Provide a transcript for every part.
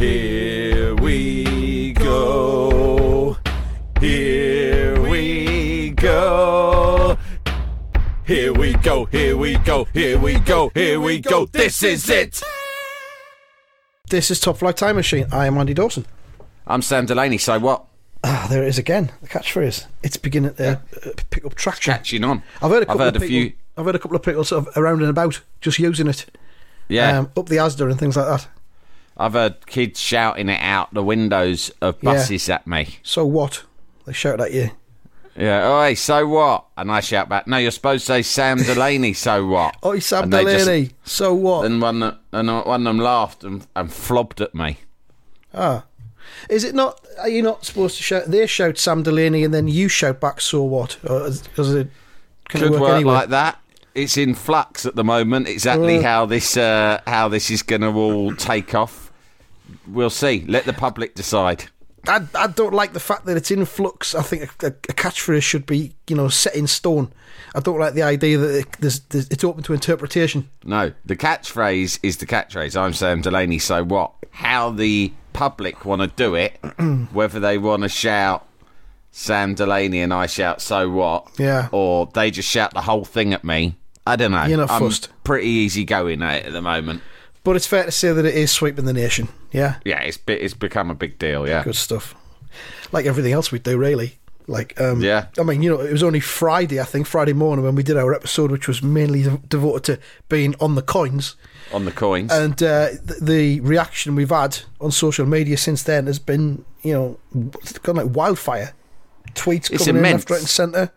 Here we go. Here we go. Here we go. Here we go. Here we go. Here we go. This is it. This is Top Flight Time Machine. I am Andy Dawson. I'm Sam Delaney. So what? Ah, there it is again. The catchphrase. It's beginning to uh, pick up traction. Catching on. I've heard a I've heard of a people, few. I've heard a couple of people sort of around and about just using it. Yeah. Um, up the Asda and things like that. I've heard kids shouting it out the windows of Yeah. buses at me. So what? They shout at you. Yeah. Oh, hey, so what? And I shout back, No, you're supposed to say Sam Delaney. So what? Oi, Sam And they just- Delaney. So what? And one, of- and one of them laughed and, and flobbed at me. ah. Is it not? Are you not supposed to shout? They shout Sam Delaney and then you shout back. So what? Or does it? Can Could it work, work anyway? like that. It's in flux at the moment. Exactly Uh. how this uh, how this is going to all take off. We'll see. Let the public decide. I, I don't like the fact that it's in flux. I think a, a, a catchphrase should be, you know, set in stone. I don't like the idea that it, there's, there's, it's open to interpretation. No, the catchphrase is the catchphrase. I'm Sam Delaney. So what? How the public want to do it, whether they want to shout Sam Delaney and I shout so what, Yeah. or they just shout the whole thing at me. I don't know. You're not I'm fussed. pretty easy going at it at the moment. But it's fair to say that it is sweeping the nation. Yeah, Yeah, it's it's become a big deal. Yeah. good stuff. Like everything else we do, really. Like, um, Yeah. I mean, you know, it was only Friday, I think, Friday morning when we did our episode, which was mainly devoted to being on the coins. On the coins. And uh, th- the reaction we've had on social media since then has been, you know, gone like wildfire. Tweets It's coming in immense. left, right, and centre.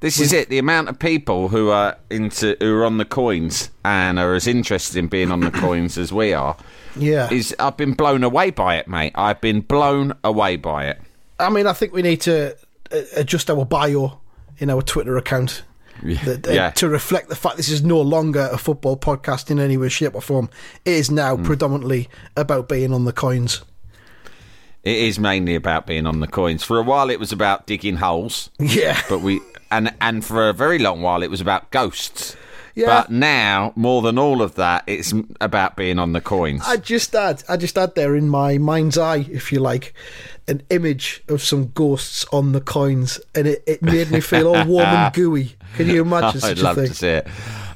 This is it. The amount of people who are into who are on the coins and are as interested in being on the coins as we are Yeah. is I've been blown away by it, mate. I've been blown away by it. I mean, I think we need to uh, adjust our bio in our Twitter account that, uh, Yeah. to reflect the fact this is no longer a football podcast in any way, shape, or form. It is now Hmm. predominantly about being on the coins. It is mainly about being on the coins. For a while, it was about digging holes, Yeah. but we and and for a very long while, it was about ghosts. Yeah. But now, more than all of that, it's about being on the coins. I just had, I just had there in my mind's eye, if you like, an image of some ghosts on the coins, and it, it made me feel all warm and gooey. Can you imagine I'd love to see it.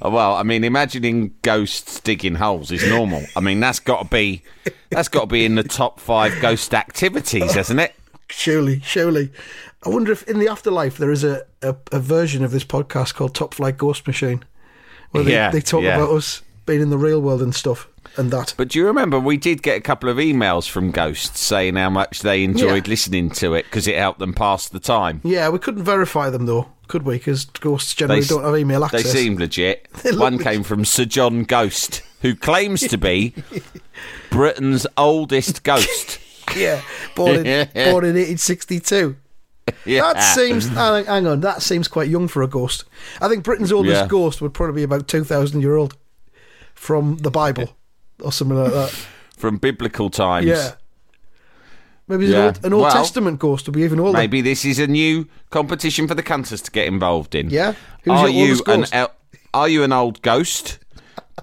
Uh, Well, I mean, imagining ghosts digging holes is normal. I mean, that's got to be that's got to be in the top five ghost activities, hasn't it? Surely, surely. I wonder if in the afterlife there is a, a, a version of this podcast called Top Flight Ghost Machine, where they, Yeah, they talk yeah. about us being in the real world and stuff and that. But do you remember we did get a couple of emails from ghosts saying how much they enjoyed Yeah. listening to it because it helped them pass the time. Yeah, we couldn't verify them though, could we? Because ghosts generally s- don't have email access. They seemed legit. They One legit. came from Sir John Ghost, who claims to be Britain's oldest ghost. yeah, born in, born in 1862. Yeah. That ah. seems. hang hang on, that seems quite young for a ghost. I think Britain's oldest Yeah. ghost would probably be about two thousand year old from the Bible or something like that. from biblical times. Yeah. Maybe an Old, an Old Well, Testament ghost would be even older. Maybe this is a new competition for the cunters to get involved in. Yeah? Who's are you an el- Are you an old ghost?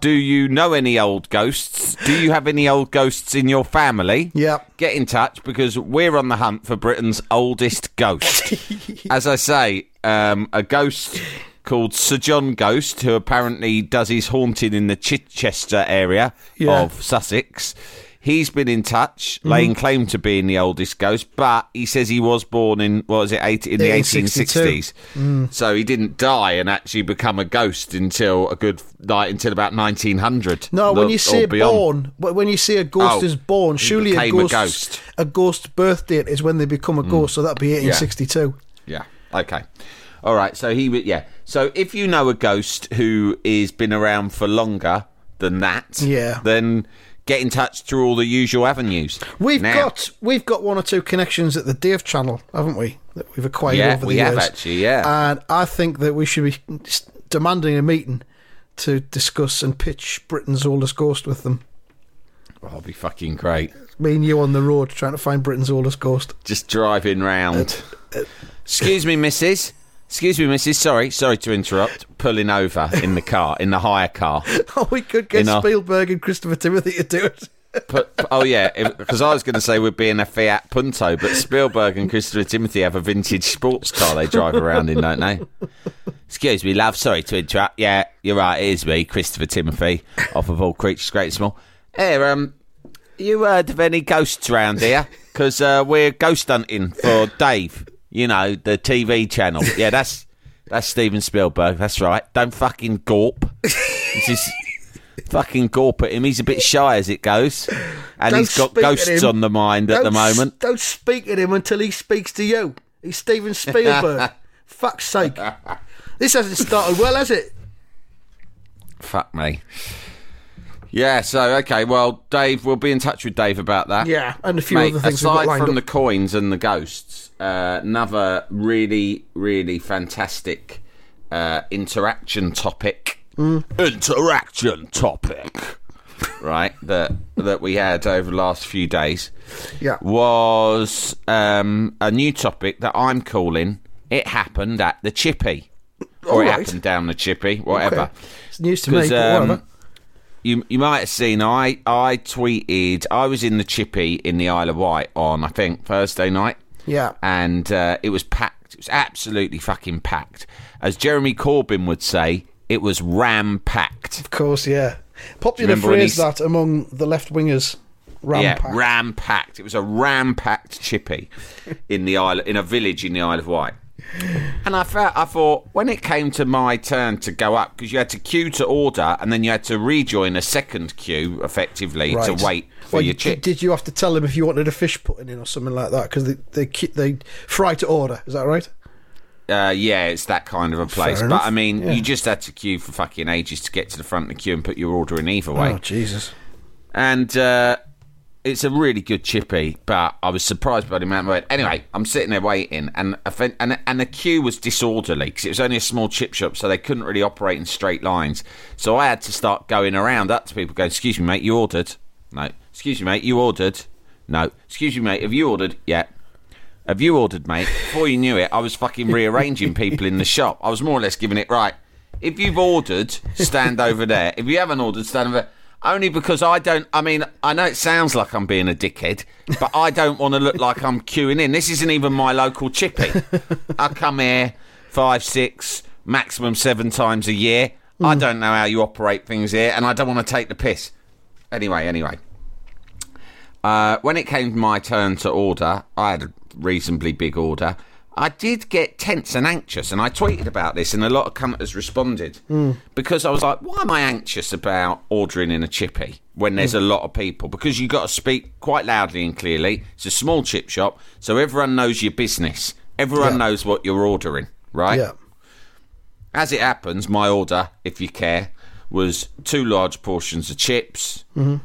Do you know any old ghosts? Do you have any old ghosts in your family? Yeah. Get in touch because we're on the hunt for Britain's oldest ghost. As I say, um, a ghost called Sir John Ghost, who apparently does his haunting in the Chichester area Yeah. of Sussex. He's been in touch, Mm-hmm. laying claim to being the oldest ghost, but he says he was born in what was it, 80, in the 1862. 1860s. Mm. So he didn't die and actually become a ghost until a good like until about 1900. No, when you say beyond. born, when you say a ghost Oh, is born, surely a became a ghost, ghost. a ghost birth date is when they become a ghost. So that'd be 1862. Yeah. Okay. All right. So he would. Yeah. So if you know a ghost who is been around for longer than that, Yeah. then get in touch through all the usual avenues. We've Now- got we've got one or two connections at the Dave channel, haven't we? That we've acquired Yeah, over the we years. have actually, yeah. And I think that we should be demanding a meeting to discuss and pitch Britain's oldest ghost with them. Oh, that'll be fucking great. Me and you on the road trying to find Britain's oldest ghost. Just driving round. Uh, uh, Excuse me, Mrs. Excuse me, Mrs. Sorry, sorry to interrupt. Pulling over in the car, in the hire car. Oh, we could get In our- Spielberg and Christopher Timothy to do it. Put, oh yeah, because I was going to say we'd be in a Fiat Punto, but Spielberg and Christopher Timothy have a vintage sports car they drive around in, don't they? Excuse me, love. Sorry to interrupt. Yeah, you're right. It is me, Christopher Timothy, off of All Creatures Great and Small. Here, um, you heard of any ghosts around here? Because uh, we're ghost hunting for Dave. You know the TV channel. Yeah, that's that's Steven Spielberg. That's right. Don't fucking gawp. Is fucking gawp at him. He's a bit shy as it goes, and Don't he's got ghosts on the mind at the Don't moment. Don't speak at him until he speaks to you. He's Steven Spielberg. Fuck's sake. This hasn't started well, has it? Fuck me. Yeah. So okay. Well, Dave, we'll be in touch with Dave about that. Yeah, and a few Mate, other things aside from up. the coins and the ghosts, uh, another really, really fantastic uh, interaction topic. Mm. Interaction topic, right? That that we had over the last few days yeah. was um, a new topic that I'm calling "It happened at the Chippy," or it happened down the Chippy, whatever. Okay. It's news to me. um, whatever. You you might have seen I I tweeted I was in the Chippy in the Isle of Wight on I think Thursday night Yeah. and uh, it was packed it was absolutely fucking packed as Jeremy Corbyn would say it was ram packed Of course, yeah. Popular phrase that among the left wingers. Ram yeah pack. ram packed it was a ram packed Chippy in the Isle in a village in the Isle of Wight and I felt I thought when it came to my turn to go up because you had to queue to order and then you had to rejoin a second queue effectively to wait for Well, your chip. did you have to tell them if you wanted a fish putting in or something like that? Because they, they they fry to order. Is that right? Uh, yeah, it's that kind of a place. Fair But enough, I mean, yeah. you just had to queue for fucking ages to get to the front of the queue and put your order in either way. Oh Jesus! And uh, it's a really good chippy, but I was surprised by the amount of wait. Anyway, I'm sitting there waiting, and and and the queue was disorderly because it was only a small chip shop, so they couldn't really operate in straight lines. So I had to start going around up to people, going, "Excuse me, mate, you ordered? No. Excuse me, mate, you ordered? No. Excuse me, mate, have you ordered? Yeah." Have you ordered, mate? Before you knew it, I was fucking rearranging people in the shop. I was more or less giving it right. If you've ordered, stand over there. If you haven't ordered, stand over. Only because I don't. I mean, I know it sounds like I'm being a dickhead, but I don't want to look like I'm queuing in. This isn't even my local chippy. I come here five, six, maximum seven times a year. I don't know how you operate things here, and I don't want to take the piss. Anyway, anyway. Uh, when it came to my turn to order, I had a reasonably big order. I did get tense and anxious, and I tweeted about this, and a lot of commenters responded hmm. because I was like, "Why am I anxious about ordering in a chippy when there's hmm. a lot of people?" Because you've got to speak quite loudly and clearly. It's a small chip shop, so everyone knows your business. Everyone Yeah. knows what you're ordering, right? Yeah. As it happens, my order, if you care, was two large portions of chips, mm-hmm.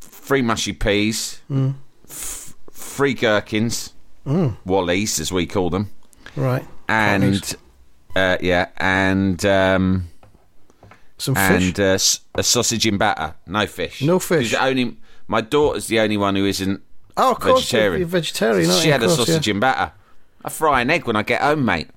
three mushy peas, mm. f- three gherkins, mm. wallies as we call them, Right. and uh, yeah, and um, Some fish. and uh, a sausage in batter, no fish, No fish. The only my daughter's the only one who isn't oh, of course, vegetarian. You're vegetarian. aren't she you? had Of a course, sausage yeah. in batter. I fry an egg when I get home, mate.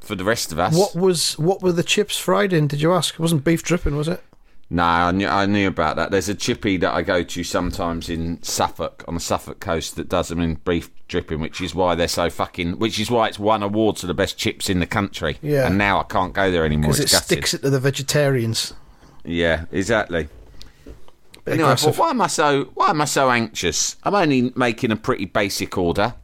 For the rest of us, What was what were the chips fried in? Did you ask? It wasn't beef dripping, was it? No, I knew, I knew about that. There's a chippy that I go to sometimes in Suffolk, on the Suffolk coast, that does them in brief dripping, which is why they're so fucking. Which is why it's won awards for the best chips in the country. Yeah. And now I can't go there anymore. Because it gutted. sticks it to the vegetarians. Yeah, exactly. Bit Anyway, I thought, why am I so why am I so anxious? I'm only making a pretty basic order,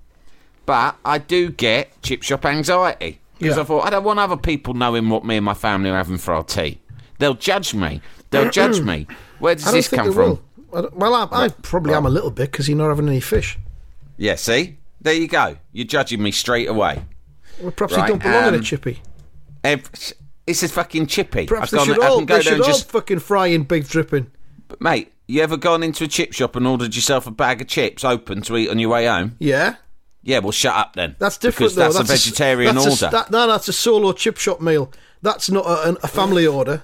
but I do get chip shop anxiety because Yeah. I thought I don't want other people knowing what me and my family are having for our tea. They'll judge me. They'll judge me. Where does this come from? I Well, I, I probably am a little bit because you're not having any fish. Yeah, see? There you go. You're judging me straight away. Well, perhaps Right, you don't belong in a um, chippy. Ev- It's a fucking chippy. Perhaps I've they gone- should I all can go they there should and all just. fucking fry in beef dripping. But mate, you ever gone into a chip shop and ordered yourself a bag of chips open to eat on your way home? Yeah. Yeah, well, shut up then. That's different because though. that's, a s- vegetarian that's a- order. that- no, that's a solo chip shop meal. That's not a, a family order.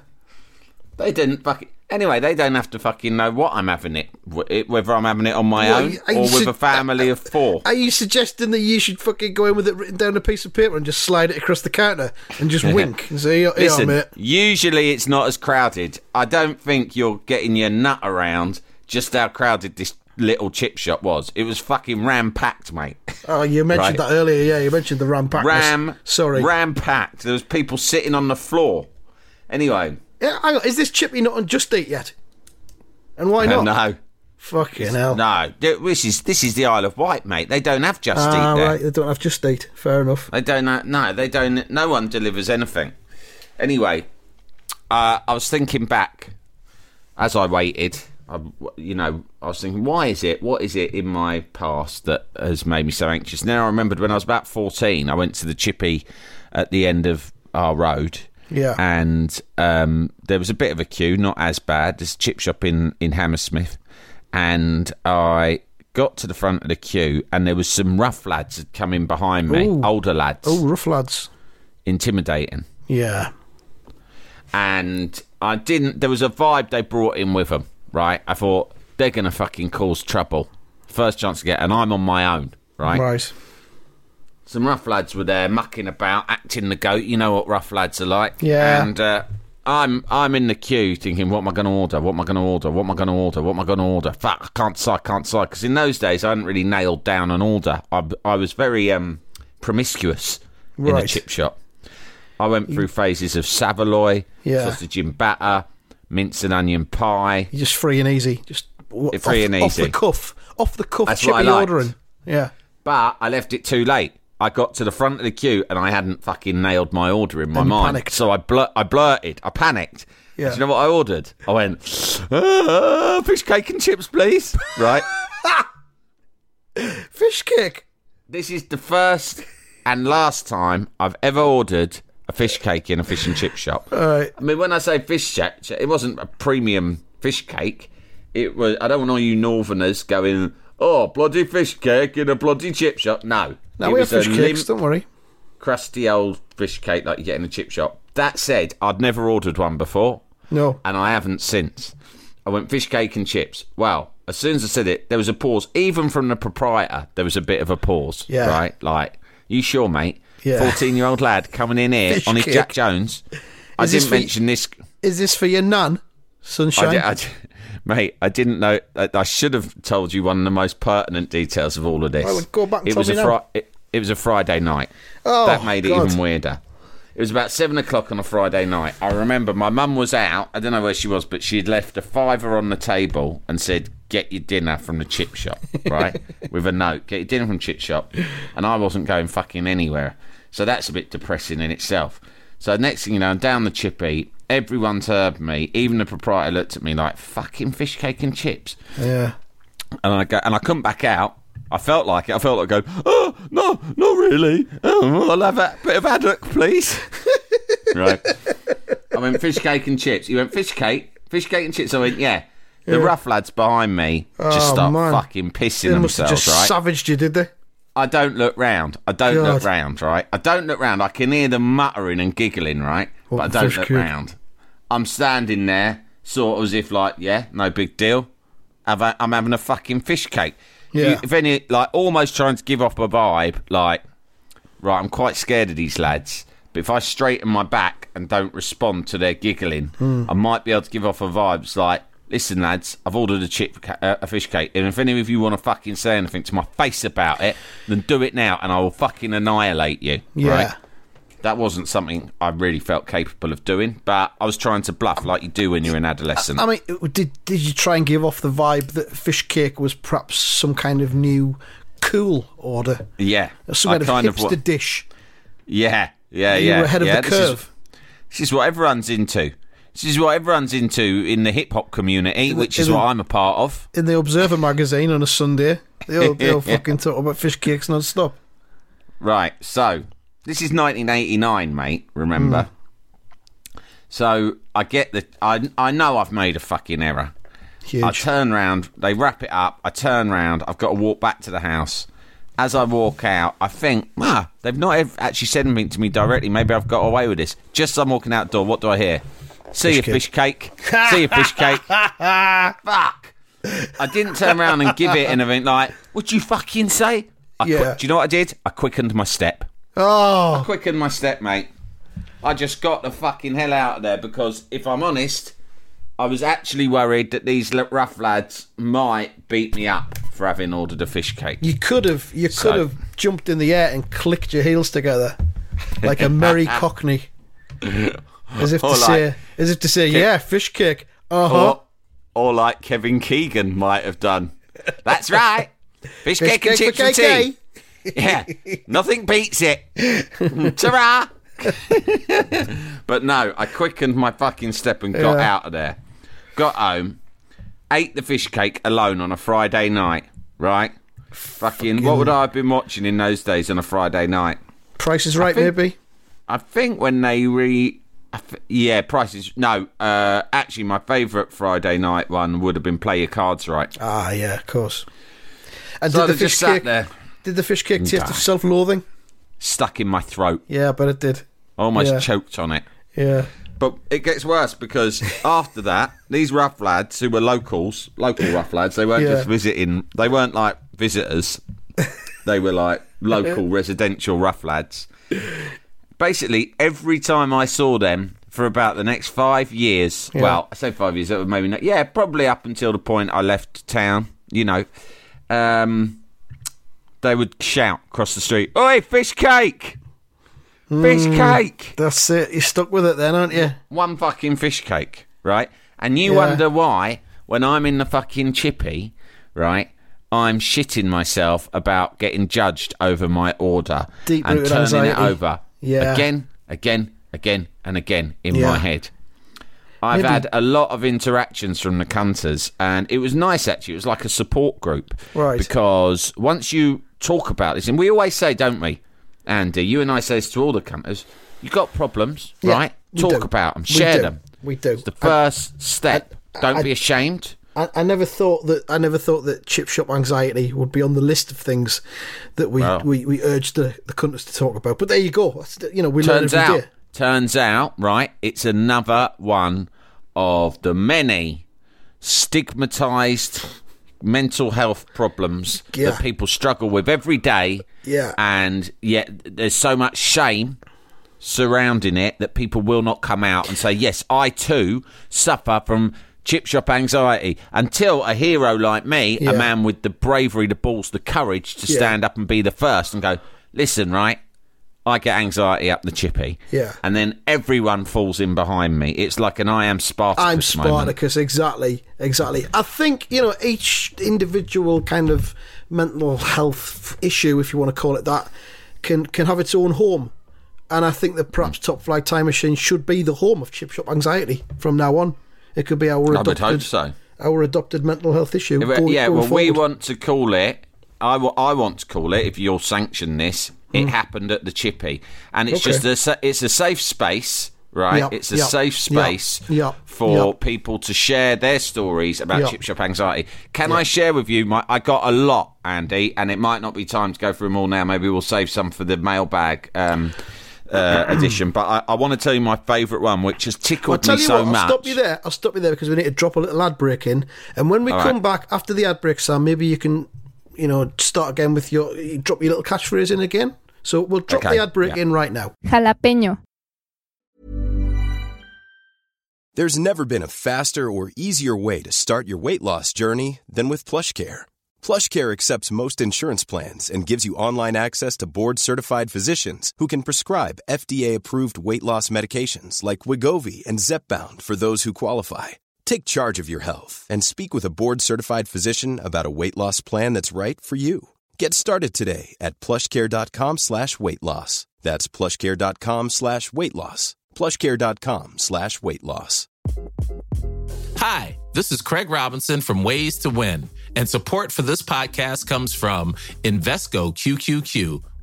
They didn't fucking. Anyway, they don't have to fucking know what I'm having it, whether I'm having it on my Well, own you or with su- a family of four. Are you suggesting that you should fucking go in with it written down on a piece of paper and just slide it across the counter and just wink and say, "Here, here, Listen, mate." usually it's not as crowded. I don't think you're getting your nut around just how crowded this little chip shop was. It was fucking ram packed, mate. Oh, you mentioned Right. that earlier. Yeah, you mentioned the ram pack. ram, Sorry. ram packed. There was people sitting on the floor. Anyway, Yeah, hang on. Is this chippy not on Just Eat yet? And why not? no, Fucking hell. no. This is this is the Isle of Wight, mate. They don't have just Ah, eat there. right. They don't have Just Eat. Fair enough. They don't. uh, No, they don't. No one delivers anything. Anyway, uh, I was thinking back as I waited. I, you know, I was thinking, why is it? What is it in my past that has made me so anxious? Now I remembered when I was about fourteen, I went to the chippy at the end of our road. Yeah. and um, there was a bit of a queue, not as bad. There's a chip shop in in Hammersmith, and I got to the front of the queue, and there was some rough lads had come in behind me, Ooh. older lads, Oh, rough lads. intimidating, Yeah. and I didn't. There was a vibe they brought in with them, right? I thought they're gonna fucking cause trouble. First chance to get, and I'm on my own, right? Right. Some rough lads were there mucking about, acting the goat. You know what rough lads are like. Yeah. And uh, I'm I'm in the queue thinking, what am I going to order? What am I going to order? What am I going to order? What am I going to order? Fuck, I can't decide, can't decide. Because in those days, I hadn't really nailed down an order. I, I was very um, promiscuous in a chip shop. I went through phases of saveloy, Yeah. sausage and batter, mince and onion pie. You're just free and easy. Just free off, and off the cuff. Off the cuff That's chippy what I liked. ordering. Yeah. But I left it too late. I got to the front of the queue and I hadn't fucking nailed my order in my And mind. panicked. So I blur- I blurted. I panicked. Yeah. Do you know what I ordered? I went, "Ah, fish cake and chips, please. Right. Fish cake. this is the first and last time I've ever ordered a fish cake in a fish and chip shop. Right. I mean, when I say fish cake, it wasn't a premium fish cake. It was. I don't want all you Northerners going, "Oh, bloody fish cake in a bloody chip shop." No, No, it we have fish cakes. Don't worry. crusty old fish cake like you get in a chip shop. That said, I'd never ordered one before, No. and I haven't since. I went fish cake and chips. Well, as soon as I said it, there was a pause. Even from the proprietor, there was a bit of a pause. Yeah. Right? Like, you sure, mate? Yeah. 14 year old lad coming in here Fish on his cake. Jack Jones. I Is this didn't mention this. Is this for your nun? Sunshine. I I mate, I didn't know. I, I should have told you one of the most pertinent details of all of this. Well, go back and it was a now. It, it was a Friday night. Oh, that made it God. even weirder. It was about seven o'clock on a Friday night. I remember my mum was out. I don't know where she was, but she had left a fiver on the table and said, "Get your dinner from the chip shop," right? With a note, "Get your dinner from chip shop," and I wasn't going fucking anywhere. So that's a bit depressing in itself. So next thing you know, I'm down the chippy. Everyone's heard me. Even the proprietor looked at me like fucking fish cake and chips Yeah. and I go, and I come back out. I felt like it. I felt like going, oh no, not really. Oh, I'll have a bit of haddock, please. right. I went fish cake and chips. You went fish cake, fish cake and chips. I went, yeah. The rough lads behind me just Oh, start man. fucking pissing They must have themselves, just right? savaged you, did they? I don't look round. I don't look round, right? I don't look round. I can hear them muttering and giggling, right? What but I don't look cake? round. I'm standing there, sort of as if like, yeah, no big deal. I'm having a fucking fish cake. You- Yeah. If any, like, almost trying to give off a vibe, like, right, I'm quite scared of these lads. But if I straighten my back and don't respond to their giggling, Hmm. I might be able to give off a vibe. It's like, listen, lads, I've ordered a chip, ca- uh, a fish cake, and if any of you want to fucking say anything to my face about it, then do it now, and I will fucking annihilate you. Yeah. Right? That wasn't something I really felt capable of doing, but I was trying to bluff like you do when you're an adolescent. I mean, did did you try and give off the vibe that fish cake was perhaps some kind of new cool order, yeah, some I kind, of hipster dish? Yeah, yeah, You yeah. were ahead of the this is- curve. This is what everyone's into. This is what everyone's into in the hip hop community, which is in what I'm a part of. In the Observer magazine on a Sunday, they all, they all fucking talk about fish cakes non-stop. Right, so this is 1989, mate. Remember? Hmm. So I get the. I I know I've made a fucking error. Huge. I turn round, they wrap it up. I turn round. I've got to walk back to the house. As I walk out, I think, ah, they've not actually said anything to me directly. Maybe I've got away with this. Just as I'm walking out the door, what do I hear? See you, cake. fish cake. See you, fish cake. Fuck. I didn't turn around and give it anything like, what'd you fucking say? I Yeah. do you know what I did? I quickened my step. Oh, Quickened my step, mate. I just got the fucking hell out of there because, if I'm honest, I was actually worried that these rough lads might beat me up for having ordered a fish cake. you could have you could So- have jumped in the air and clicked your heels together like a merry cockney, as if to Or say, as if to say, yeah, fish cake. Uh huh. Or, or like Kevin Keegan might have done. That's right. Fish, Fish cake and cake for chips and tea. Yeah, nothing beats it. Ta-ra! but no, I quickened my fucking step and got Yeah. out of there. Got home, ate the fish cake alone on a Friday night. Right? Fucking, what would I have been watching in those days on a Friday night? Price is right, think- maybe. I think when they re. I th- yeah, prices. No, uh, actually, my favourite Friday night one would have been Play Your Cards Right. Ah, yeah, of course. And So did they the fish just sat cake? there, Did the fish cake taste of self-loathing? stuck in my throat. Yeah, but it did. Almost Yeah. choked on it. Yeah. But it gets worse because after that, these rough lads who were locals, local rough lads, they weren't Yeah. just visiting, they weren't like visitors, they were like local residential rough lads. Basically, every time I saw them for about the next five years, Yeah. well, I say five years, that was maybe not, yeah, probably up until the point I left town, you know, um, they would shout across the street, Oi, fish cake! Fish hmm, cake! That's it. You're stuck with it then, aren't you? one fucking fish cake, right? And you Yeah. wonder why, when I'm in the fucking chippy, right, I'm shitting myself about getting judged over my order and Deep-rooted turning anxiety. it over Yeah. again, again, again, and again in Yeah. my head. I've Maybe- had a lot of interactions from the cunters, and it was nice actually. It was like a support group, Right. Because once you talk about this, and we always say, don't we, Andy? You and I say this to all the cunters. You've got problems, Yeah, right? Talk do. about them, share do. them. We do. It's the first step. I- Don't I- be ashamed. I, I never thought that I never thought that chip shop anxiety would be on the list of things that we Well. we, we urged the, the cunters to talk about. But there you go. That's, you know, we Turns learn every out, day. turns out, right? It's another one of the many stigmatized mental health problems Yeah. that people struggle with every day. Yeah. and yet there's so much shame surrounding it that people will not come out and say, "Yes, I too suffer from." Chip shop anxiety until a hero like me, Yeah. a man with the bravery, the balls, the courage to Yeah. stand up and be the first and go, listen, right, I get anxiety up the chippy. Yeah. And then everyone falls in behind me. It's like an I am Spartacus. I'm moment. Spartacus, exactly, exactly. I think you know each individual kind of mental health issue, if you want to call it that, can can have its own home, and I think that perhaps Top Flight Time Machine should be the home of chip shop anxiety from now on. It could be our I adopted, would hope so. our adopted mental health issue. Going- yeah, going well, we want to call it. I I want to call it. If you'll sanction this, it happened at the chippy, and it's. Okay. just a, it's a safe space, right? Yep, it's a yep, safe space yep, for people to share their stories about chip shop anxiety. Can I share with you? My I got a lot, Andy, and it might not be time to go through them all now. Maybe we'll save some for the mailbag. Um, uh, edition, but I, I want to tell you my favourite one, which has I'll tickled tell me you so what, much. I'll stop you there. I'll stop you there because we need to drop a little ad break in. And when we All come right. back after the ad break, Sam, maybe you can, you know, start again with your, drop your little catchphrase in again. So we'll drop Okay, the ad break yeah. in right now. Jalapeño. There's never been a faster or easier way to start your weight loss journey than with PlushCare. PlushCare accepts most insurance plans and gives you online access to board-certified physicians who can prescribe FDA-approved weight loss medications like Wegovy and Zepbound for those who qualify. Take charge of your health and speak with a board-certified physician about a weight loss plan that's right for you. Get started today at plushcare.com slash weight loss. That's plushcare.com slash weight loss. plushcare.com slash weight loss. Hi, this is Craig Robinson from Ways to Win, and support for this podcast comes from Invesco QQQ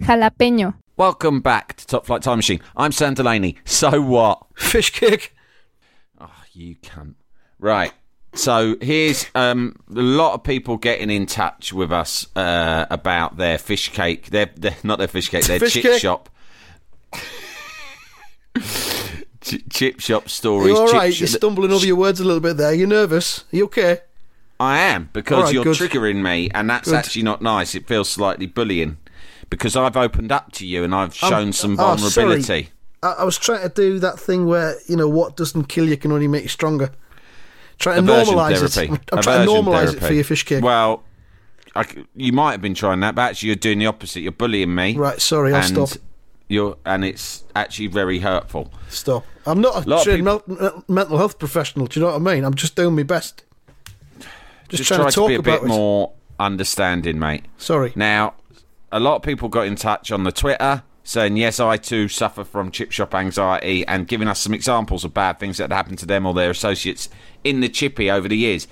Jalapeño. Welcome back to Top Flight Time Machine. I'm Sam Delaney. So what? Fish cake. Oh, you cunt. Right. So here's um, a lot of people getting in touch with us uh, about their fish cake. Their, their not their fish cake. Their Fish chip cake? shop. Ch- chip shop stories. You all chip right? sh- You're stumbling over your words a little bit there. You're nervous? you okay? I am because All right, you're good. triggering me, and that's Good. actually not nice. It feels slightly bullying because I've opened up to you and I've um, shown some oh, vulnerability. sorry. I, I was trying to do that thing where you know what doesn't kill you can only make you stronger. Trying to Aversion normalise it. I'm, I'm trying to normalise it for your fish cake. Well, I you might have been trying that, but actually you're doing the opposite. You're bullying me. Right, sorry, I'll stop. You're, and it's actually very hurtful. Stop. I'm not a of trained people- mental health professional. Do you know what I mean? I'm just doing my best. Just, Just trying try to to, be a about bit it. more understanding, mate. Sorry. Now, a lot of people got in touch on the Twitter saying, yes, I too suffer from chip shop anxiety and giving us some examples of bad things that happened to them or their associates in the chippy over the years.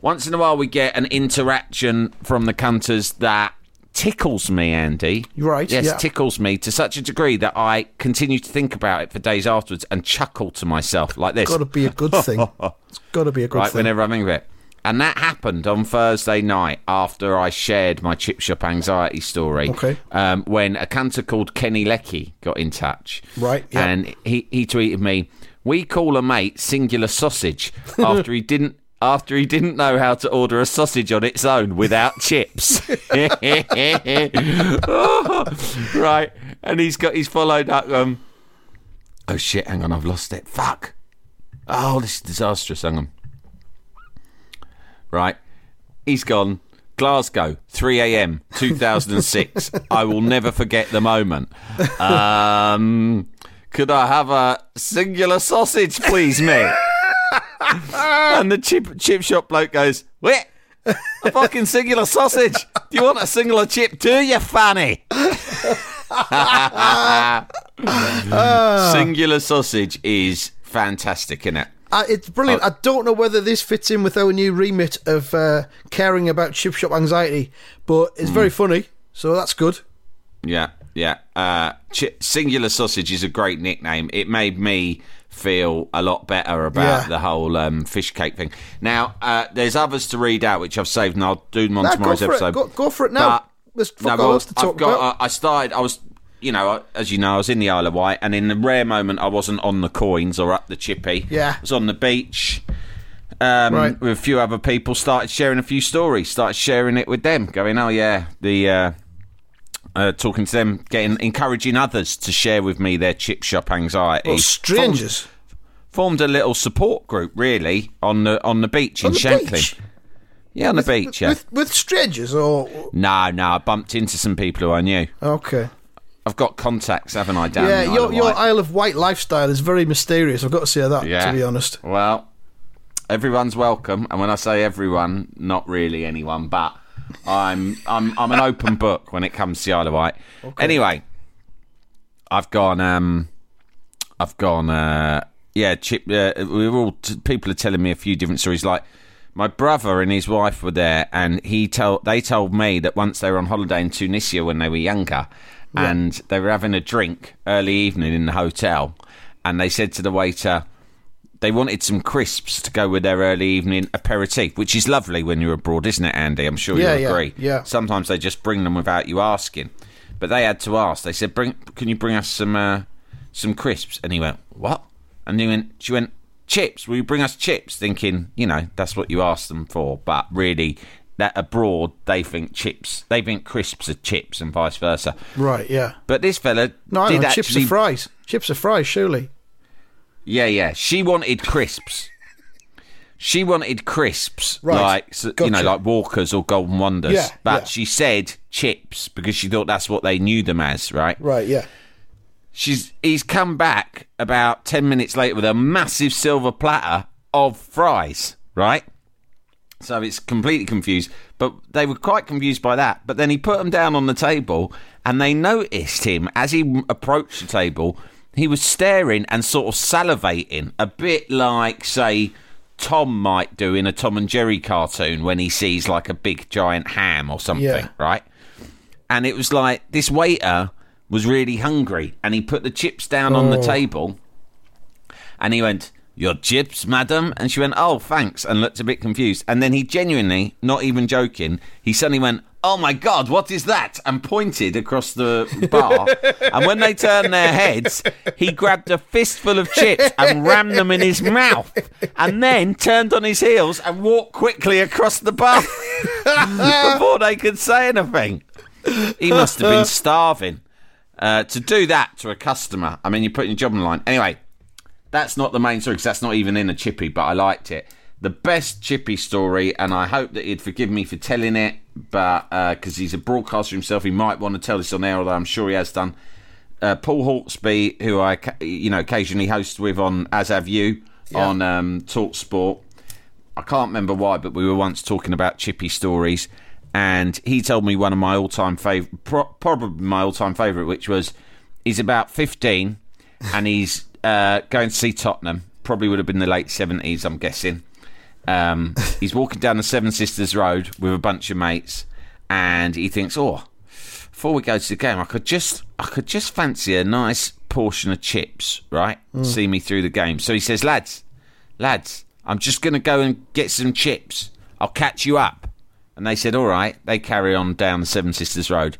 Once in a while, we get an interaction from the cunters that tickles me, Andy. Right, Yes, yeah. tickles me to such a degree that I continue to think about it for days afterwards and chuckle to myself like this. It's Got to be a good thing. it's got to be a good right, thing. whenever I think of it. And that happened on Thursday night after I shared my chip shop anxiety story. Okay. Um, when a cunter called Kenny Leckie got in touch. Right, yeah. And he, he tweeted me, "We call a mate singular sausage after he didn't." After he didn't know how to order a sausage on its own without chips, right? And he's got he's followed up. Um, oh shit! Hang on, I've lost it. Fuck! Oh, this is disastrous. Hang on. Right. He's gone. Glasgow, 3 a.m., 2006. I will never forget the moment. Um, could I have a singular sausage, please, mate? and the chip, chip shop bloke goes, What? a fucking singular sausage. Do you want a singular chip too, you fanny? singular sausage is fantastic, isn't it? Uh, it's brilliant. Oh. I don't know whether this fits in with our new remit of uh, caring about chip shop anxiety, but it's Hmm. very funny, so that's good. Yeah, yeah. Uh, ch- singular sausage is a great nickname. It made me feel a lot better about Yeah. the whole um, fish cake thing. Now, uh, there's others to read out, which I've saved, and I'll do them on go tomorrow's it. episode. Go- go for it now. But- No, well, else to talk I've got, about. I I started. I was, you know, as you know, I was in the Isle of Wight, and in the rare moment I wasn't on the coins or up the chippy. Yeah. I was on the beach. Um, Right. with a few other people, started sharing a few stories, started sharing it with them, going, "Oh yeah, the uh, uh, talking to them, getting encouraging others to share with me their chip shop anxiety. Well, strangers. formed, formed a little support group, really, on the on the beach On in the Shanklin. beach? Yeah, on the beach. Yeah. With, with strangers, or. no, no, I bumped into some people who I knew. Okay. I've got contacts, haven't I? Down yeah, the Isle your, your Isle of Wight lifestyle is very mysterious. I've got to say that, to be honest. Well, everyone's welcome, and when I say everyone, not really anyone, but I'm I'm I'm an open book when it comes to the Isle of Wight. Anyway, I've gone. Um, I've gone. Uh, yeah, chip. Uh, we were all t- people are telling me a few different stories. Like my brother and his wife were there, and he told they told me that once they were on holiday in Tunisia when they were younger, and they were having a drink early evening in the hotel, and they said to the waiter they wanted some crisps to go with their early evening aperitif, which is lovely when you're abroad, isn't it, Andy? I'm sure Yeah, you yeah, agree. yeah. Sometimes they just bring them without you asking, but they had to ask. They said, "Bring, can you bring us some uh, some crisps?" And he went, "What?" And he went, "She went." Chips? Will you bring us chips? Thinking, you know, that's what you asked them for, but really, that abroad they think chips, they think crisps are chips, and vice versa. Right, yeah. But this fella No, did know. actually Chips are fries. Chips are fries, surely. Yeah, yeah. She wanted crisps. She wanted crisps, Right. like so- you know, like Walkers or Golden Wonders. Yeah, but yeah. she said chips because she thought that's what they knew them as, right? Right, yeah. She's he's come back about ten minutes later with a massive silver platter of fries, right? So it's completely confused. But they were quite confused by that. But then he put them down on the table, and they noticed him as he approached the table. He was staring and sort of salivating, a bit like, say, Tom might do in a Tom and Jerry cartoon when he sees like a big giant ham or something, Yeah. right? And it was like this waiter was really hungry, and he put the chips down on the oh. table, and he went, Your chips, madam? And she went, Oh, thanks, and looked a bit confused. And then he genuinely, not even joking, he suddenly went, Oh my God, what is that? And pointed across the bar. and when they turned their heads, he grabbed a fistful of chips and rammed them in his mouth. And then turned on his heels and walked quickly across the bar before they could say anything. He must have been starving. Uh, to do that to a customer, I mean, you're putting your job on the line. Anyway, that's not the main story because that's not even in a chippy, but I liked it. The best chippy story, and I hope that he'd forgive me for telling it, but because he's a broadcaster himself, he might want to tell this on air, although I'm sure he has done. Uh, Paul Hawksbee, who I you know occasionally host with on As Have You on um, Talk Sport. I can't remember why, but we were once talking about chippy stories, and he told me one of my all-time favorite, pro- probably my all-time favorite, which was he's about 15 and he's uh, going to see Tottenham. Probably would have been the late 70s, I'm guessing. Um, he's walking down the Seven Sisters Road with a bunch of mates, and he thinks, "Oh, before we go to the game, I could just, I could just fancy a nice portion of chips, right? See me through the game." So he says, "Lads, lads, I'm just going to go and get some chips. I'll catch you up." And they said, "All right." They carry on down the Seven Sisters Road.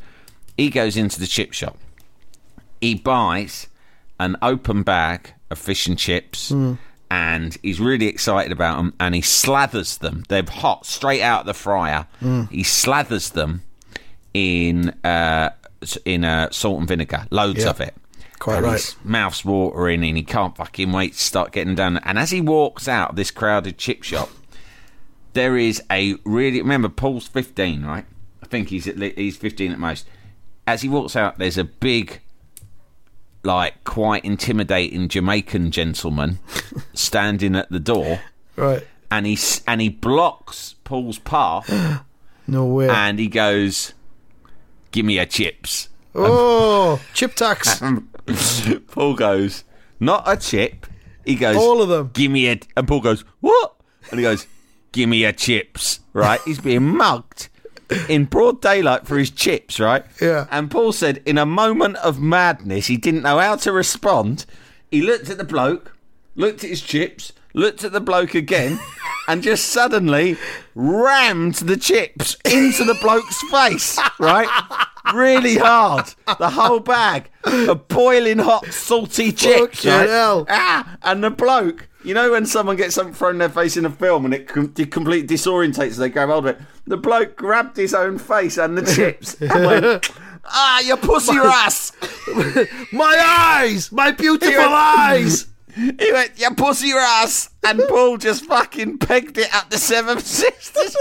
He goes into the chip shop. He buys an open bag of fish and chips. And he's really excited about them, and he slathers them. They're hot, straight out of the fryer. He slathers them in uh, in uh, salt and vinegar, loads Yeah. of it. Quite and right. Mouth's watering, and he can't fucking wait to start getting down. And as he walks out of this crowded chip shop, there is a really remember Paul's fifteen, right? I think he's at le- he's fifteen at most. As he walks out, there's a big, like quite intimidating Jamaican gentleman standing at the door, Right. and he and he blocks Paul's path, No way. and he goes, "Give me a chips." oh, chip tax. Paul goes, "Not a chip." He goes, All of them. Give me a. And Paul goes, "What?" And he goes, "Give me a chips." Right? He's being mugged in broad daylight for his chips. Right? Yeah. And Paul said, in a moment of madness, he didn't know how to respond. He looked at the bloke, looked at his chips, looked at the bloke again, and just suddenly rammed the chips into the bloke's face. Right? Really hard. The whole bag of boiling hot, salty chips. Right? hell. Ah, and the bloke, you know, when someone gets something thrown in their face in a film and it com- completely disorientates, they grab hold of it. The bloke grabbed his own face and the chips and went, "Ah, you pussy ass!" My eyes! My beautiful eyes! He went, "You pussy ass!" And Paul just fucking pegged it up the Seven Sisters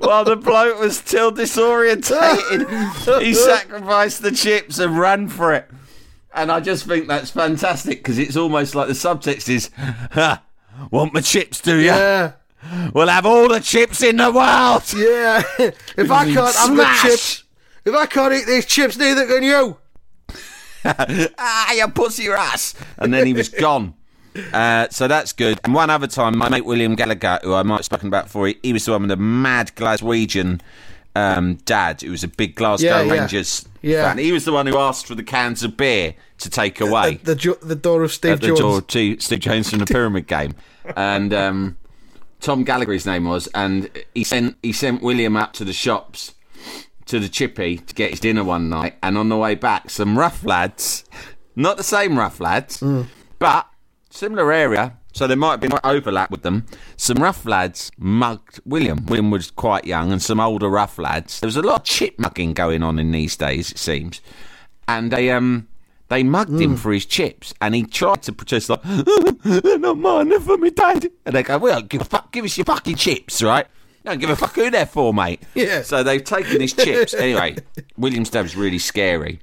while the bloke was still disorientated. he sacrificed the chips and ran for it. And I just think that's fantastic because it's almost like the subtext is, ha, "Want my chips, do you? Yeah. We'll have all the chips in the world." Yeah. if I can't have the chips, if I can't eat these chips, neither can you. ah, you pussy ass. And then he was gone. Uh, so that's good. And one other time, my mate William Gallagher, who I might have spoken about before, he, he was the one with the mad Glaswegian um, dad, who was a big Glasgow Yeah, yeah. Rangers Yeah. fan. He was the one who asked for the cans of beer to take away The, the door of Steve at the Jones. door to Steve Jones from the Pyramid Game, and um, Tom Gallagher, his name was, and he sent he sent William up to the shops to the chippy to get his dinner one night, and on the way back, some rough lads, not the same rough lads, but similar area. So there might have been overlap with them. Some rough lads mugged William. William was quite young, and some older rough lads. There was a lot of chip mugging going on in these days, it seems. And they um they mugged him for his chips, and he tried to protest like, "They're not mine, they're for me dad." And they go, "Well, give a fuck, give us your fucking chips, right?" Don't give a fuck who they're for, mate. Yeah. So they've taken his chips. Anyway, William's dad was really scary,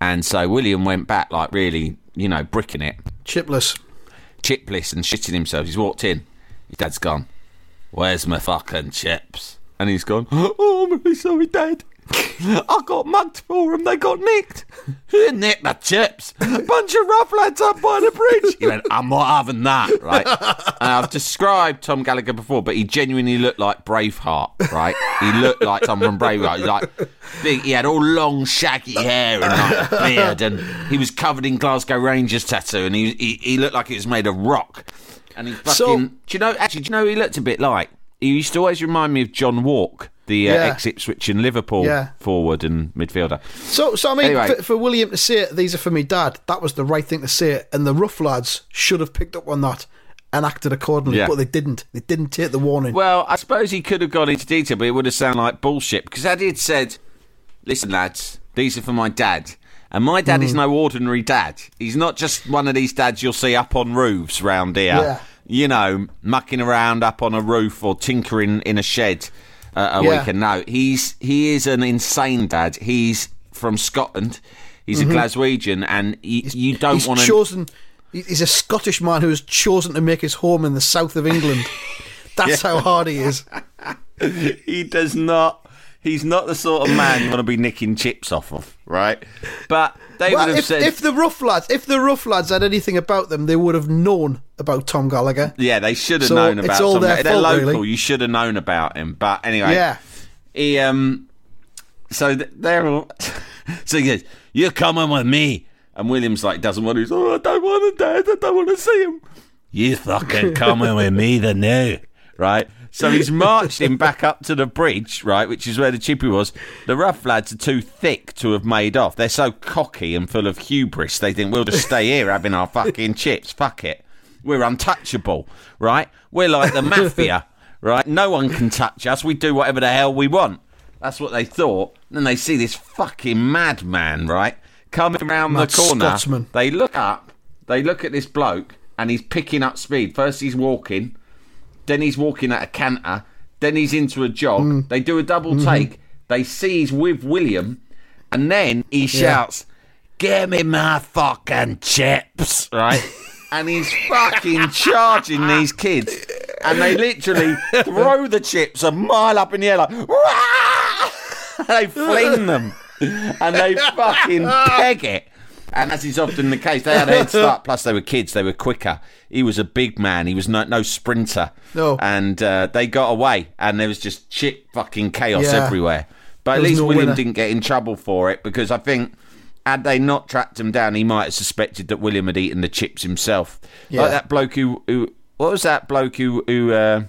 and so William went back like really, you know, bricking it Chipless. chipless and shitting himself. He's walked in. His dad's gone. Where's my fucking chips? And he's gone. Oh, I'm really sorry, Dad. I got mugged for them. They got nicked. Who nicked my chips? A bunch of rough lads up by the bridge. He went, I'm not having that, right? And I've described Tom Gallagher before, but he genuinely looked like Braveheart, right? He looked like someone from Braveheart. He, like, big, he had all long, shaggy hair and like, beard, and he was covered in Glasgow Rangers tattoo, and he, he, he looked like it was made of rock. And he fucking. So- do you know? Actually, do you know? who He looked a bit like. He used to always remind me of John Wark, the uh, Yeah. ex Ipswich and Liverpool Yeah. forward and midfielder. So, so I mean, Anyway. for, for William to say it, these are for me, Dad. That was the right thing to say, and the rough lads should have picked up on that and acted accordingly, Yeah. but they didn't. They didn't take the warning. Well, I suppose he could have gone into detail, but it would have sounded like bullshit because had he had said, "Listen, lads, these are for my dad." And my dad Hmm. is no ordinary dad. He's not just one of these dads you'll see up on roofs round here. Yeah. You know, mucking around up on a roof or tinkering in a shed uh, a Yeah. weekend. No, he's he is an insane dad. He's from Scotland. He's a Glaswegian, and he, you don't Mm-hmm. Want to. chosen. He's a Scottish man who has chosen to make his home in the south of England. That's how hard he is. he does not. He's not the sort of man you want to be nicking chips off of, right? But they Well, would have if, said, if the rough lads, if the rough lads had anything about them, they would have known about Tom Gallagher. yeah, they should have So known it's about. all Tom. their They're fault, local. really. You should have known about him. But anyway, Yeah. he um. So they're all. so he goes, "You're coming with me," and Williams like doesn't want to. He's, oh, I don't want to, Dad. I don't want to see him. You fucking coming with me, the new right. So he's marched him back up to the bridge, right, which is where the chippy was. The rough lads are too thick to have made off. They're so cocky and full of hubris. They think we'll just stay here having our fucking chips. Fuck it. We're untouchable, right? We're like the mafia, right? No one can touch us. We do whatever the hell we want. That's what they thought. Then they see this fucking madman, right, coming around Mad the corner. Scotsman. They look up. They look at this bloke, and he's picking up speed. First, he's walking. Then he's walking at a canter. Then he's into a jog. Mm. They do a double Mm-hmm. take. They see he's with William, and then he shouts, "Give me my fucking chips!" Right, and he's fucking charging these kids, and they literally throw the chips a mile up in the air like. "Wah!" they fling them, and they fucking peg it. And as is often the case, they had a head start. Plus, they were kids; they were quicker. He was a big man. He was no, no sprinter. No. and uh, they got away, and there was just shit fucking chaos Yeah. everywhere. But at There was least no William winner. didn't get in trouble for it because I think had they not tracked him down, he might have suspected that William had eaten the chips himself. Yeah. Like that bloke who, who what was that bloke who, who uh,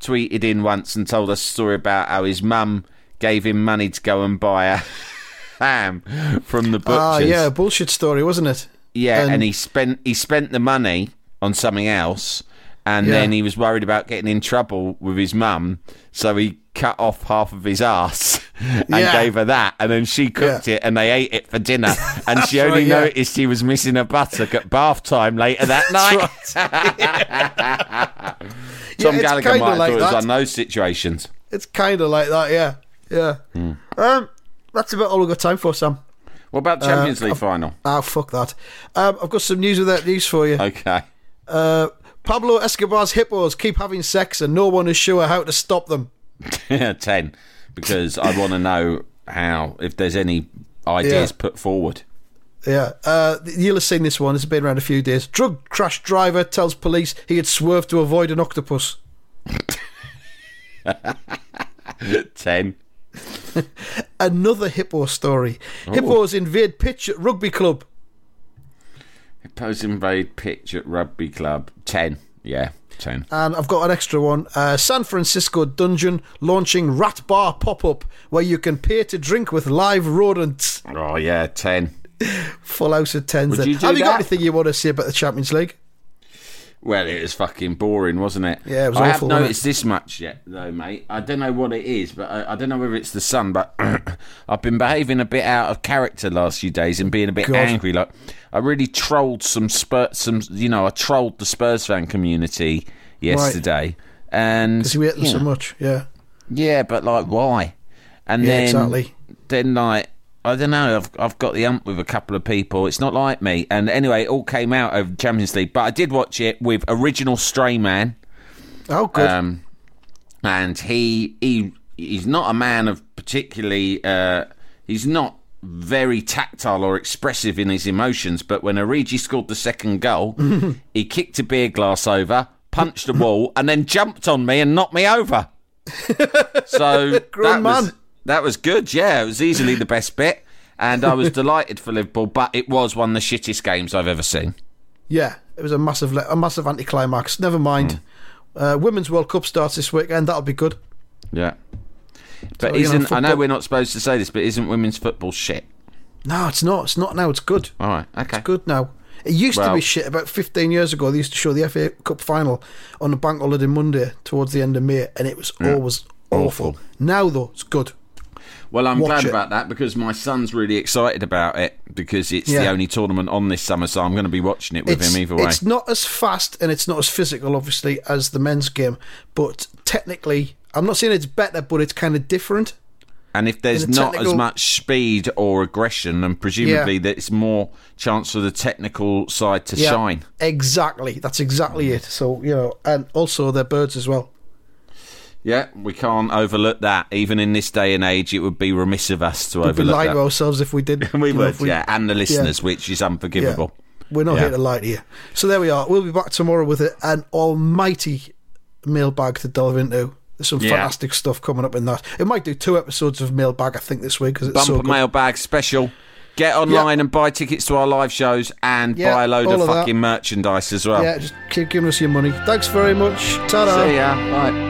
tweeted in once and told us a story about how his mum gave him money to go and buy a from the butcher's. Ah, yeah, a bullshit story, wasn't it? Yeah, and, And- he spent he spent the money on something else, and Yeah. then he was worried about getting in trouble with his mum, so he cut off half of his ass and Yeah. gave her that, and then she cooked Yeah. it, and they ate it for dinner, and she only right, noticed he was missing a buttock at bath time later that night. Tom Gallagher might have like thought it was on those situations. It's kind of like that, yeah, yeah. Hmm. Um, that's about all we've got time for, Sam. What about Champions League final? Oh, fuck that. Um, I've got some news without news for you. Okay. Uh, Pablo Escobar's hippos keep having sex, and no one is sure how to stop them. ten because I want to know how if there's any ideas Yeah. put forward. Yeah, uh, you'll have seen this one. It's been around a few days. Drug crash driver tells police he had swerved to avoid an octopus. Ten. Another hippo story. Hippos invade pitch at rugby club. Hippos invade pitch at rugby club. Ten. Yeah, ten. And I've got an extra one. Uh, San Francisco Dungeon launching rat bar pop up where you can pay to drink with live rodents. Oh yeah, ten. Full house of tens. Would then. you do Have you got anything you want to say about the Champions League? Well, it was fucking boring, wasn't it? Yeah, it was I awful, have noticed this much yet, though, mate. I don't know what it is, but I, I don't know whether it's the sun. But I've been behaving a bit out of character last few days and being a bit God. angry. Like I really trolled some Spurs, some you know, I trolled the Spurs fan community yesterday, and Because you hate them you so much. Yeah. Yeah, but like, why? And Yeah, then, exactly. then like, I don't know. I've I've got the ump with a couple of people. It's not like me. And anyway, it all came out of Champions League, but I did watch it with original Stray Man. Oh, good. Um, and he he he's not a man of particularly. Uh, he's not very tactile or expressive in his emotions. But when Origi scored the second goal, he kicked a beer glass over, punched a wall, and then jumped on me and knocked me over. So Grown that was man. That was good. Yeah, it was easily the best bit. And I was delighted for Liverpool, but it was one of the shittest games I've ever seen. yeah, it was a massive, le- a massive anticlimax. Never mind. Uh, Women's World Cup starts this weekend. That'll be good. Yeah. But So, you know, isn't I know we're not supposed to say this, but isn't women's football shit? No, it's not. It's not now. It's good. All right, okay. It's good now. It used to be shit about 15 years ago. They used to show the FA Cup final on a bank holiday Monday towards the end of May, and it was always awful. Awful. Now, though, it's good. Well, I'm glad it. about that because my son's really excited about it because it's the only tournament on this summer, so I'm going to be watching it with it's, him either way. It's not as fast and it's not as physical, obviously, as the men's game, but technically, I'm not saying it's better, but it's kind of different. And if there's the not as much speed or aggression, then presumably there's more chance for the technical side to Yeah, shine. Exactly. That's exactly it. So, you know, and also they're birds as well. Yeah, we can't overlook that. Even in this day and age, it would be remiss of us to We'd overlook lying to that. ourselves if we did. we would, we- yeah, and the listeners, which is Yeah. unforgivable. We're not Yeah. here to lie to you. So there we are. We'll be back tomorrow with an almighty mailbag to delve into. There's some Yeah. fantastic stuff coming up in that. It might do two episodes of mailbag, I think, this week because it's Bumper so mailbag special. Get online and buy tickets to our live shows and Yeah, buy a load of of fucking merchandise as well. Yeah, just keep giving us your money. Thanks very much. Ta-da. See ya. Bye.